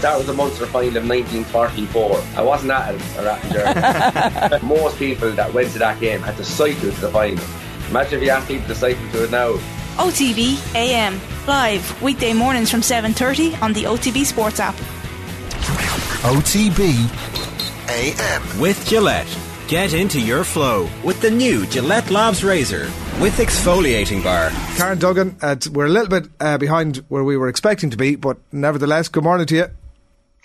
That was the Munster final of 1944. I wasn't at it, or at Most people that went to that game had to cycle to the final. Imagine if you asked people to cycle to it now. OTB AM live weekday mornings from 7:30 on the OTB Sports app. OTB AM with Gillette. Get into your flow with the new Gillette Labs Razor with exfoliating bar. Karen Duggan, uh, we're a little bit uh, behind where we were expecting to be, but nevertheless, good morning to you.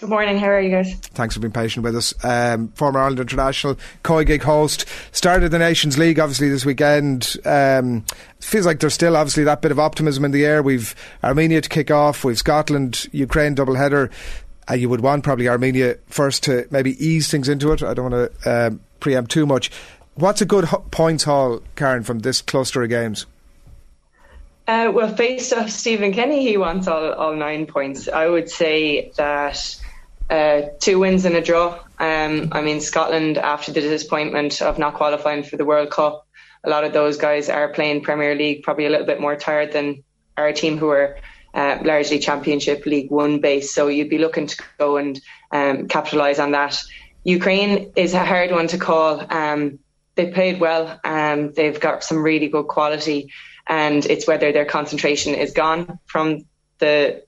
Good morning. How are you guys? Thanks for being patient with us. Um, former Ireland international, COYGIG host, started the Nations League obviously this weekend. Um, feels like there's still obviously that bit of optimism in the air. We've Armenia to kick off. We've Scotland, Ukraine double header. Uh, you would want probably Armenia first to maybe ease things into it. I don't want to um, preempt too much. What's a good points haul, Karen, from this cluster of games? Uh, well, based off Stephen Kenny, he wants all, all nine points. I would say that uh, two wins and a draw. Um, I mean, Scotland, after the disappointment of not qualifying for the World Cup, a lot of those guys are playing Premier League, probably a little bit more tired than our team who are uh, largely Championship League One based. So you'd be looking to go and um, capitalise on that. Ukraine is a hard one to call. Um, they played well. Um, they've got some really good quality, and it's whether their concentration is gone from the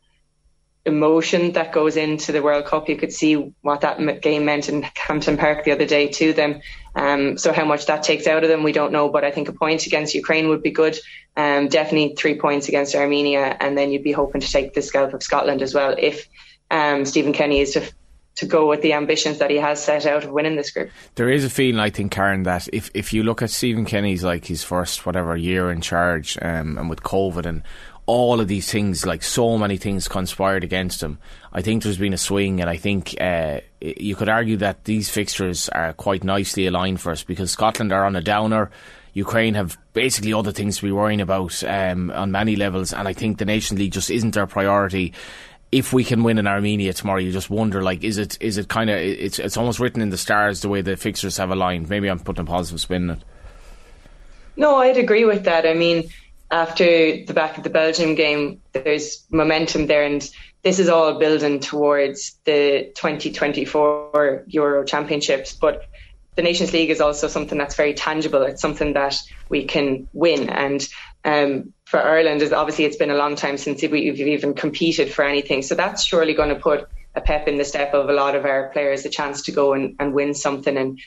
emotion that goes into the World Cup. You could see what that game meant in Hampden Park the other day to them. Um, so how much that takes out of them, we don't know. But I think a point against Ukraine would be good. Um, definitely three points against Armenia, and then you'd be hoping to take the scalp of Scotland as well if um, Stephen Kenny is to to go with the ambitions that he has set out of winning this group. There is a feeling, I think, Karen, that if, if you look at Stephen Kenny's like his first whatever year in charge, um, and with COVID and all of these things, like so many things conspired against him. I think there's been a swing, and I think uh, you could argue that these fixtures are quite nicely aligned for us because Scotland are on a downer. Ukraine have basically other things to be worrying about um, on many levels, and I think the Nation League just isn't their priority. If we can win in Armenia tomorrow, you just wonder like, is it is it kind of it's it's almost written in the stars the way the fixtures have aligned. Maybe I'm putting a positive spin on it. No, I'd agree with that. I mean, after the back of the Belgium game, there's momentum there, and this is all building towards the 2024 Euro Championships. But the Nations League is also something that's very tangible. It's something that we can win, and um, for Ireland, is obviously it's been a long time since we've even competed for anything. So that's surely going to put a pep in the step of a lot of our players, a chance to go and, and win something and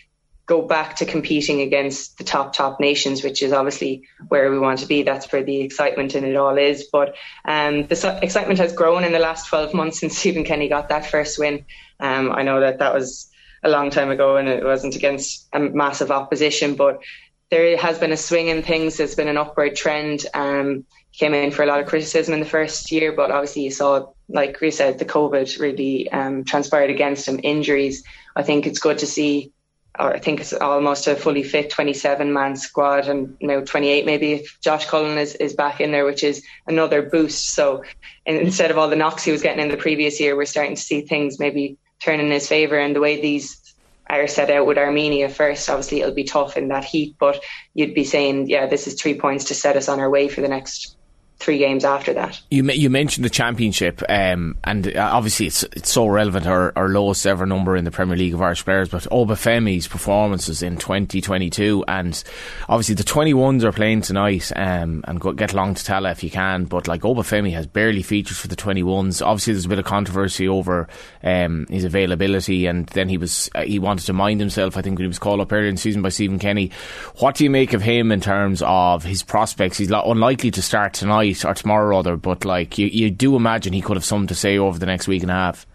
go back to competing against the top top nations, which is obviously where we want to be. That's where the excitement in it all is. But um, the excitement has grown in the last 12 months since Stephen Kenny got that first win. Um, I know that that was a long time ago and it wasn't against a massive opposition, but there has been a swing in things. There's been an upward trend. Um, came in for a lot of criticism in the first year, but obviously you saw, like we said, the COVID really um, transpired against him. Injuries. I think it's good to see or I think it's almost a fully fit 27 man squad and you now 28 maybe if Josh Cullen is, is back in there, which is another boost. So instead of all the knocks he was getting in the previous year, we're starting to see things maybe turn in his favour. And the way these are set out with Armenia first, obviously it'll be tough in that heat, but you'd be saying, yeah, this is three points to set us on our way for the next three games after that. You you mentioned the championship, um, and uh, obviously it's it's so relevant. Our, our lowest ever number in the Premier League of Irish players, but Obafemi's performances in 2022, and obviously the 21s are playing tonight, um, and go, get along to Tallaght if you can. But like Obafemi has barely featured for the 21s. Obviously, there's a bit of controversy over um, his availability, and then he was uh, he wanted to mind himself. I think when he was called up earlier in the season by Stephen Kenny. What do you make of him in terms of his prospects? He's unlikely to start tonight tonight or tomorrow or other, but like you, you do imagine he could have something to say over the next week and a half.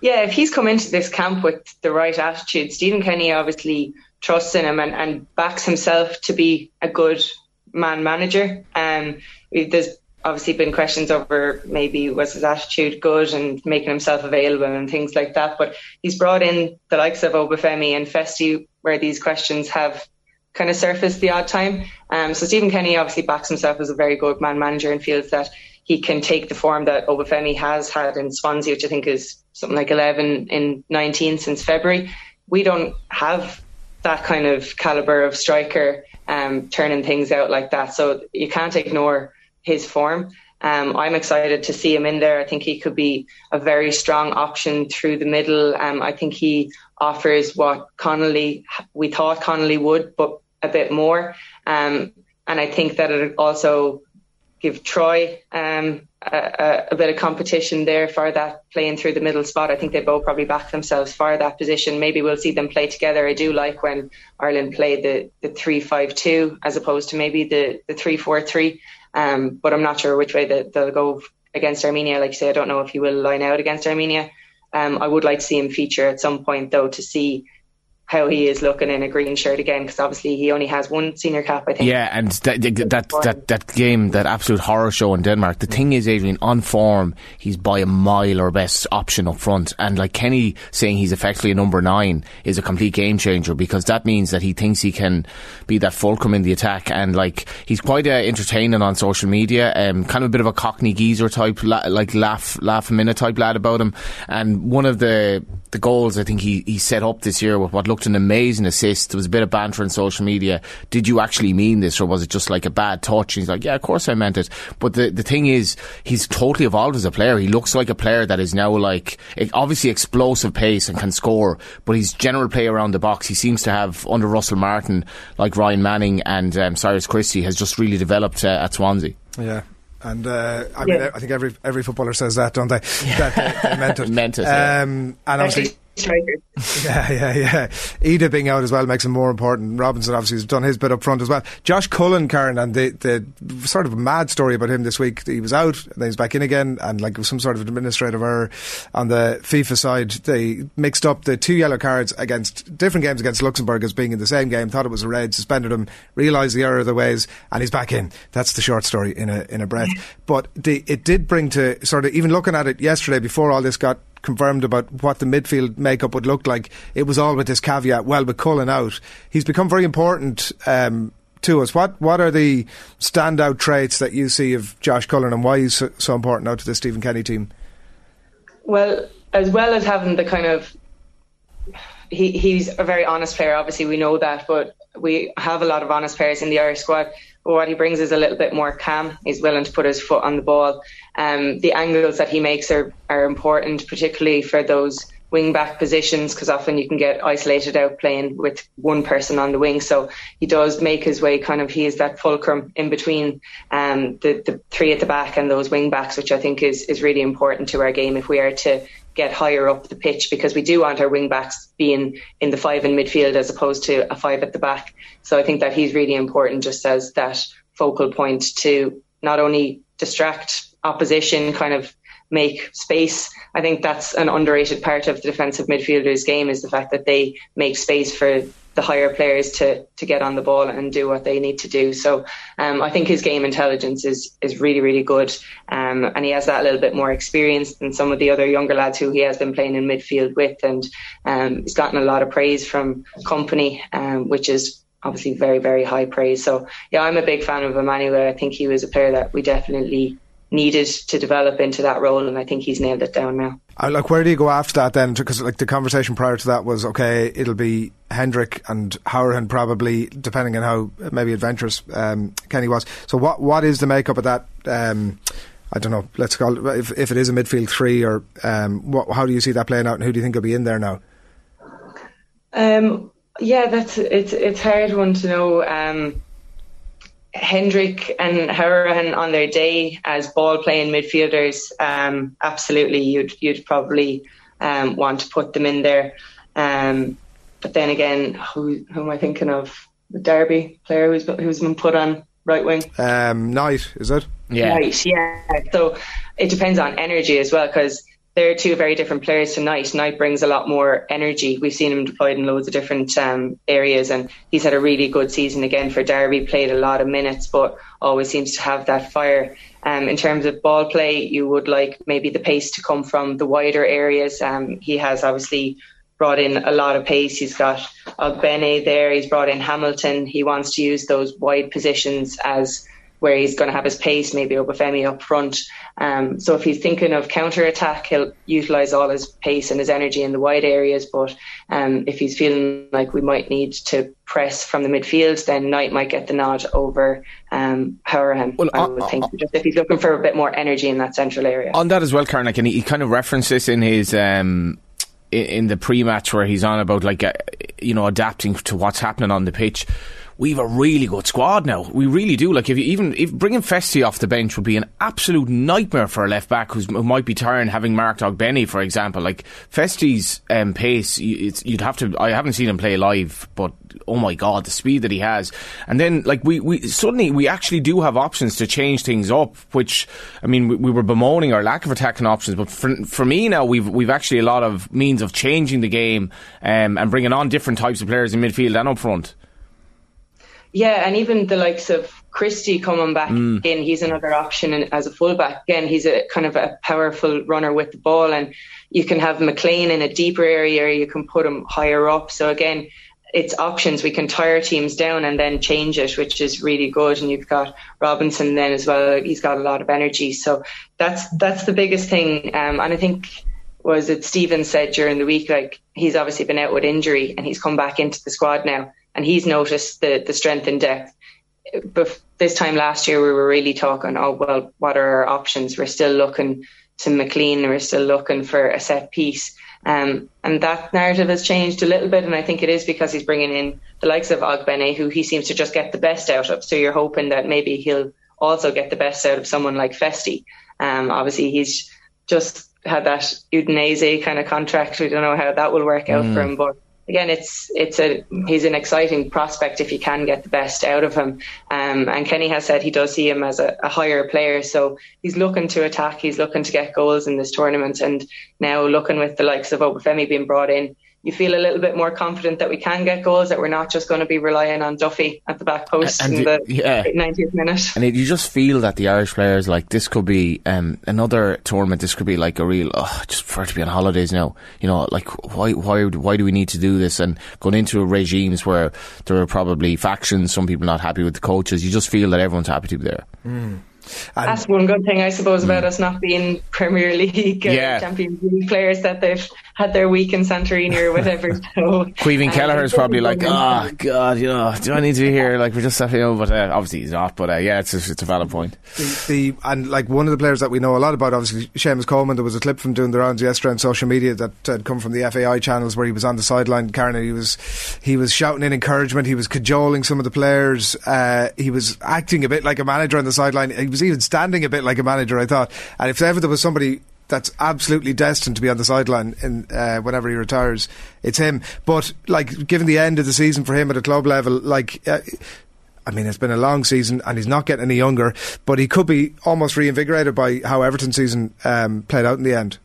Yeah, if he's come into this camp with the right attitude, Stephen Kenny obviously trusts in him and, and backs himself to be a good man manager. Um, there's obviously been questions over maybe was his attitude good and making himself available and things like that. But he's brought in the likes of Obafemi and Festy, where these questions have kind of surface the odd time. Um, so Stephen Kenny obviously backs himself as a very good man manager and feels that he can take the form that Obafemi has had in Swansea, which I think is something like 11 in 19 since February. We don't have that kind of caliber of striker um, turning things out like that. So you can't ignore his form. Um, I'm excited to see him in there. I think he could be a very strong option through the middle. Um, I think he offers what Connolly we thought Connolly would, but a bit more. Um, and I think that it also give Troy um, a, a, bit of competition there for that playing through the middle spot. I think they both probably back themselves for that position. Maybe we'll see them play together. I do like when Ireland play the the three five two as opposed to maybe the the three four three. Um, but I'm not sure which way that they'll go against Armenia. Like I say, I don't know if he will line out against Armenia. Um, I would like to see him feature at some point though to see how he is looking in a green shirt again because obviously he only has one senior cap I think. Yeah and that that, that that game that absolute horror show in Denmark the thing is Adrian on form he's by a mile or best option up front. And like Kenny saying he's effectively a number nine is a complete game changer because that means that he thinks he can be that fulcrum in the attack. And like he's quite uh, entertaining on social media um, kind of a bit of a cockney geezer type la- like laugh laugh a minute type lad about him. And one of the the goals I think he, he set up this year with what looked an amazing assist. There was a bit of banter on social media. Did you actually mean this or was it just like a bad touch? And he's like, yeah, of course I meant it. But the, the thing is, he's totally evolved as a player. He looks like a player that is now like, obviously explosive pace and can score, but he's general play around the box. He seems to have, under Russell Martin, like Ryan Manning and um, Cyrus Christie, has just really developed uh, at Swansea. Yeah. And uh, I mean, I think every every footballer says that, don't they? That they, they meant it. meant it. Um, and obviously, yeah, yeah, yeah. Idah being out as well makes him more important. Robinson obviously has done his bit up front as well. Josh Cullen, Karen, and the, the sort of mad story about him this week. He was out, and then he's back in again, and like some sort of administrative error on the FIFA side. They mixed up the two yellow cards against different games against Luxembourg as being in the same game. Thought it was a red, suspended him, realised the error of the ways, and he's back in. That's the short story in a in a breath. But the, it did bring to sort of even looking at it yesterday before all this got confirmed about what the midfield makeup would look like, it was all with this caveat. Well, with Cullen out, he's become very important. Um, to us, what what are the standout traits that you see of Josh Cullen and why he's so, so important now to the Stephen Kenny team? Well, as well as having the kind of he, he's a very honest player. Obviously, we know that, but we have a lot of honest players in the Irish squad. But what he brings is a little bit more calm. He's willing to put his foot on the ball. Um, the angles that he makes are, are important, particularly for those wing back positions, because often you can get isolated out playing with one person on the wing. So he does make his way kind of, he is that fulcrum in between um, the, the three at the back and those wing backs, which I think is, is really important to our game if we are to get higher up the pitch because we do want our wing backs being in the five in midfield as opposed to a five at the back. So I think that he's really important just as that focal point to not only distract opposition, kind of make space. I think that's an underrated part of the defensive midfielders game is the fact that they make space for the higher players to to get on the ball and do what they need to do. So um, I think his game intelligence is is really really good, um, and he has that little bit more experience than some of the other younger lads who he has been playing in midfield with, and um, he's gotten a lot of praise from Kompany, um, which is obviously very very high praise. So yeah, I'm a big fan of Emmanuel. I think he was a player that we definitely needed to develop into that role, and I think he's nailed it down now. Uh, like, where do you go after that then? Because like the conversation prior to that was okay, it'll be Hendrick and Hourihane probably, depending on how maybe adventurous um, Kenny was. So, what what is the makeup of that? Um, I don't know. Let's call it if, if it is a midfield three, or um, what, how do you see that playing out, and who do you think will be in there now? Um, yeah, that's it's it's hard one to know. Um, Hendrick and Hourihane on their day as ball playing midfielders, um, absolutely, you'd you'd probably um, want to put them in there. Um, but then again, who who am I thinking of? The Derby player who's who's been put on right wing. Um, Knight, is it? Yeah, Knight, yeah. So it depends on energy as well because they're two very different players tonight. Knight brings a lot more energy. We've seen him deployed in loads of different um, areas, and he's had a really good season again for Derby. Played a lot of minutes, but always seems to have that fire. Um, in terms of ball play, you would like maybe the pace to come from the wider areas. Um, he has obviously brought in a lot of pace. He's got Ogbene there. He's brought in Hamilton. He wants to use those wide positions as where he's going to have his pace, maybe Obafemi up front. Um, so if he's thinking of counter attack, he'll utilise all his pace and his energy in the wide areas. But um, if he's feeling like we might need to press from the midfield, then Knight might get the nod over um. Well, I would uh, think uh, just if he's looking for a bit more energy in that central area. On that as well, Karen, like, and he, he kind of referenced this in his um, in the pre-match where he's on about like uh, you know adapting to what's happening on the pitch we've a really good squad now. We really do. Like if you even if bringing Festy off the bench would be an absolute nightmare for a left back who might be tired having Mark Benny, for example. Like Festy's um, pace, you'd have to. I haven't seen him play live, but oh my god, the speed that he has. And then like we, we suddenly we actually do have options to change things up. Which I mean, we, we were bemoaning our lack of attacking options, but for, for me now we've we've actually a lot of means of changing the game um, and bringing on different types of players in midfield and up front. Yeah, and even the likes of Christie coming back mm. in, he's another option as a fullback. Again, he's a kind of a powerful runner with the ball, and you can have McClean in a deeper area, or you can put him higher up. So again, it's options. We can tire teams down and then change it, which is really good. And you've got Robinson then as well. He's got a lot of energy. So that's that's the biggest thing. Um, and I think was it Stephen said during the week, like he's obviously been out with injury and he's come back into the squad now and he's noticed the the strength in depth. But this time last year, we were really talking. Oh well, what are our options? We're still looking to McClean. We're still looking for a set piece. Um, and that narrative has changed a little bit, and I think it is because he's bringing in the likes of Ogbene, who he seems to just get the best out of. So you're hoping that maybe he'll also get the best out of someone like Festy. Um, obviously, he's just had that Udinese kind of contract. We don't know how that will work out mm. for him, but again, it's it's a he's an exciting prospect if you can get the best out of him. Um, and Kenny has said he does see him as a, a, higher player, so he's looking to attack, he's looking to get goals in this tournament, and now looking with the likes of Obafemi being brought in, you feel a little bit more confident that we can get goals, that we're not just going to be relying on Duffy at the back post and in the yeah. 90th minute. And it, you just feel that the Irish players, like, this could be um, another tournament, this could be like a real, oh, just prefer to be on holidays now. You know, like, why, why, why do we need to do this? And going into regimes where there are probably factions, some people not happy with the coaches, you just feel that everyone's happy to be there. Mm. And That's one good thing, I suppose, about mm. us not being Premier League or yeah. Champions League players that they've had their week in Santorini or whatever. So, Caoimhín um, Kelleher is probably like, oh God, you know, do I need to be here? Like we're just, you know, but uh, obviously he's not. But uh, yeah, it's a, it's a valid point. The, the, and like one of the players that we know a lot about, obviously Seamus Coleman. There was a clip from doing the rounds yesterday on social media that had come from the FAI channels where he was on the sideline. Karen, he was he was shouting in encouragement. He was cajoling some of the players. Uh, he was acting a bit like a manager on the sideline. Was even standing a bit like a manager. I thought, and if ever there was somebody that's absolutely destined to be on the sideline in uh, whenever he retires. It's him. But like, given the end of the season for him at a club level, like. Uh, I mean, it's been a long season and he's not getting any younger, but he could be almost reinvigorated by how Everton season um, played out in the end.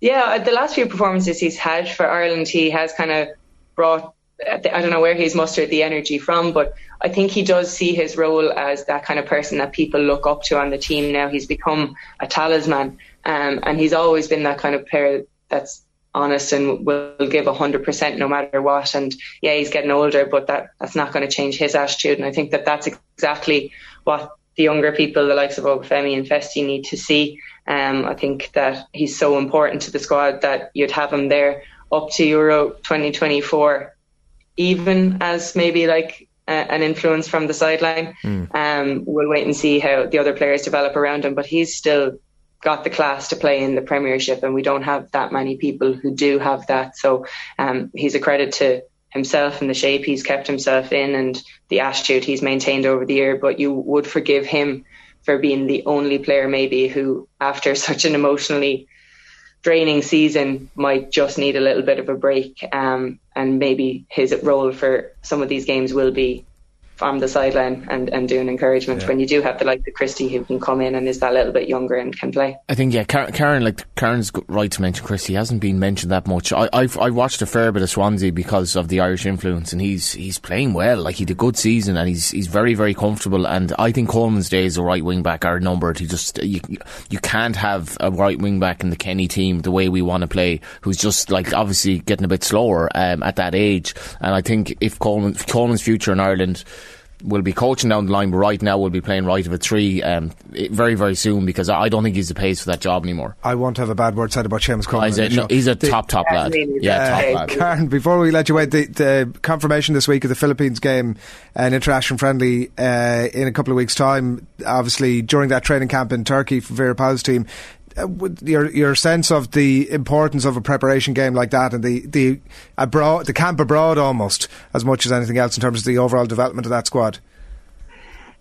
Yeah, uh, the last few performances he's had for Ireland, he has kind of brought I don't know where he's mustered the energy from, but I think he does see his role as that kind of person that people look up to on the team now. He's become a talisman. Um, and he's always been that kind of player that's honest and will give 100% no matter what. And yeah, he's getting older, but that, that's not going to change his attitude. And I think that that's exactly what the younger people, the likes of Obafemi and Festy, need to see. Um, I think that he's so important to the squad that you'd have him there up to Euro 2024, even as maybe like uh, an influence from the sideline. Mm. Um, we'll wait and see how the other players develop around him, but he's still got the class to play in the Premiership, and we don't have that many people who do have that. So um, he's a credit to himself and the shape he's kept himself in and the attitude he's maintained over the year. But you would forgive him for being the only player, maybe, who, after such an emotionally draining season, might just need a little bit of a break. Um, and maybe his role for some of these games will be from the sideline and, and doing encouragement yeah. when you do have the like the Christie who can come in and is that little bit younger and can play. I think yeah, Karen, Karen like Karen's right to mention Christie. Hasn't been mentioned that much. I I've I watched a fair bit of Swansea because of the Irish influence, and he's he's playing well. Like he had a good season, and he's he's very very comfortable. And I think Coleman's days a right wing back are numbered. He just you you can't have a right wing back in the Kenny team the way we want to play, who's just like obviously getting a bit slower um, at that age. And I think if Coleman Coleman's future in Ireland will be coaching down the line, but right now will be playing right of a three um, very, very soon because I don't think he's the pace for that job anymore. I won't have a bad word said about Seamus Coleman. he's, a, no, he's a the, top, top lad. Yeah, uh, top lad. Karen, before we let you away, the, the, confirmation this week of the Philippines game, an international friendly uh, in a couple of weeks' time, obviously during that training camp in Turkey for Vera Pauw's team, your your sense of the importance of a preparation game like that and the the abroad the camp abroad almost as much as anything else in terms of the overall development of that squad.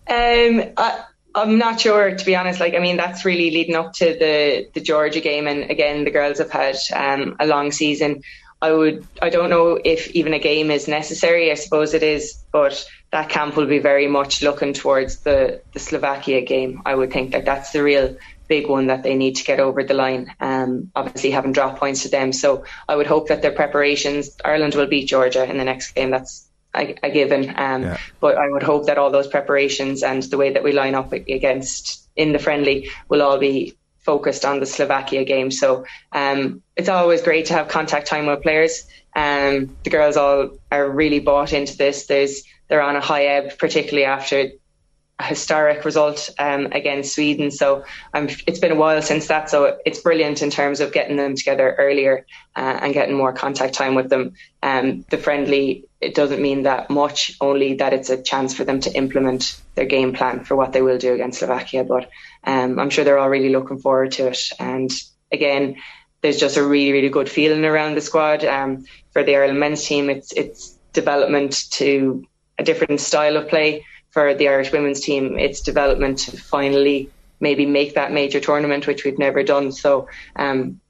Um, I, I'm not sure to be honest. Like, I mean, that's really leading up to the the Georgia game, and again, the girls have had um, a long season. I would, I don't know if even a game is necessary. I suppose it is, but that camp will be very much looking towards the the Slovakia game. I would think that that's the real big one that they need to get over the line. Um, obviously, having drop points to them, so I would hope that their preparations. Ireland will beat Georgia in the next game. That's a, a given. Um, yeah. But I would hope that all those preparations and the way that we line up against in the friendly will all be focused on the Slovakia game. So um, it's always great to have contact time with players. Um, the girls all are really bought into this. There's they're on a high ebb, particularly after historic result um, against Sweden. So um, it's been a while since that. So it's brilliant in terms of getting them together earlier uh, and getting more contact time with them. Um, the friendly, it doesn't mean that much, only that it's a chance for them to implement their game plan for what they will do against Slovakia. But um, I'm sure they're all really looking forward to it. And again, there's just a really, really good feeling around the squad. Um, for the Ireland men's team, it's it's development to a different style of play for the Irish women's team, it's development to finally maybe make that major tournament, which we've never done. So um,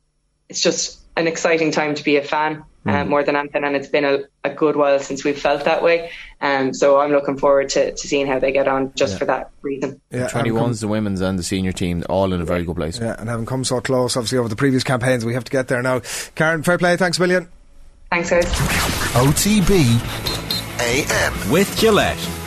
it's just an exciting time to be a fan. Uh, mm. more than anything, and it's been a, a, good while since we've felt that way. Um, so I'm looking forward to, to seeing how they get on just yeah. for that reason. Yeah, 21s, the women's and the senior team, all in a very good place. Yeah, and having come so close, obviously, over the previous campaigns, we have to get there now. Karen, fair play. Thanks a million. Thanks, guys. OTB AM. With Gillette.